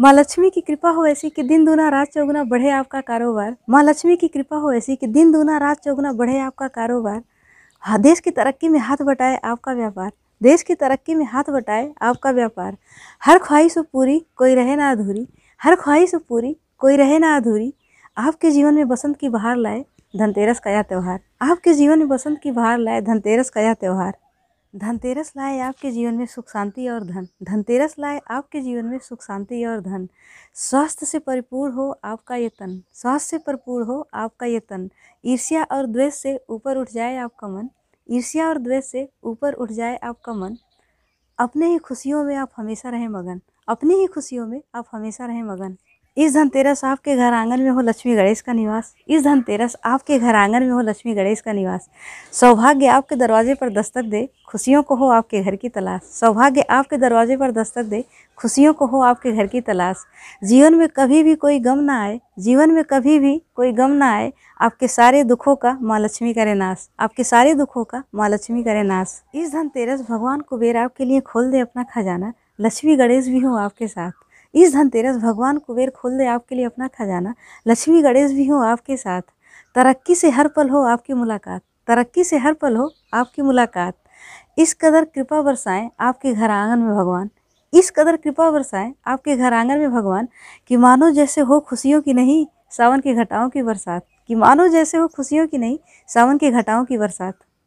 माँ लक्ष्मी की कृपा हो ऐसी कि दिन दूना रात चौगुना बढ़े आपका कारोबार। माँ लक्ष्मी की कृपा हो ऐसी कि दिन दूना रात चौगुना बढ़े आपका कारोबार। हाँ देश की तरक्की में हाथ बटाए आपका व्यापार। देश की तरक्की में हाथ बटाए आपका व्यापार। हर ख्वाहिश पूरी, कोई रहे ना अधूरी। हर ख्वाहिश पूरी, कोई रहे ना अधूरी। आपके जीवन में बसंत की बहार लाए, धनतेरस का यह त्यौहार। आपके जीवन में बसंत की बहार लाए, धनतेरस का यह त्यौहार। धनतेरस लाए आपके जीवन में सुख, शांति और धन। धनतेरस लाए आपके जीवन में सुख, शांति और धन। स्वास्थ्य से परिपूर्ण हो आपका ये तन। स्वास्थ्य से परिपूर्ण हो आपका ये तन। ईर्ष्या और द्वेष से ऊपर उठ जाए आपका मन। ईर्ष्या और द्वेष से ऊपर उठ जाए आपका मन। अपने ही खुशियों में आप हमेशा रहें मगन। अपनी ही खुशियों में आप हमेशा रहें मगन। इस धनतेरस आपके घर आँगन में हो, लक्ष्मी गणेश का निवास। इस धनतेरस आपके घर आँगन में हो, लक्ष्मी गणेश का निवास। सौभाग्य आपके दरवाजे पर दस्तक दे, खुशियों को हो आपके घर की तलाश। सौभाग्य आपके दरवाजे पर दस्तक दे, खुशियों को हो आपके घर की तलाश। जीवन में कभी भी कोई गम ना आए, जीवन में कभी भी कोई गम ना आए, आपके सारे दुखों का माँ लक्ष्मी करे नाश। आपके सारे दुखों का माँ लक्ष्मी करे नाश। इस धनतेरस भगवान कुबेर आपके लिए खोल दे अपना खजाना। लक्ष्मी गणेश भी हो आपके साथ। इस धनतेरस भगवान कुबेर खोल दे आपके लिए अपना खजाना। लक्ष्मी गणेश भी हो आपके साथ। तरक्की से हर पल हो आपकी मुलाकात। तरक्की से हर पल हो आपकी मुलाकात। इस कदर कृपा बरसाएँ आपके घर आँगन में भगवान। इस कदर कृपा बरसाएँ आपके घर आँगन में भगवान कि मानो जैसे हो खुशियों की नहीं सावन की घटाओं की बरसात। कि मानो जैसे हो खुशियों की नहीं सावन की घटाओं की बरसात।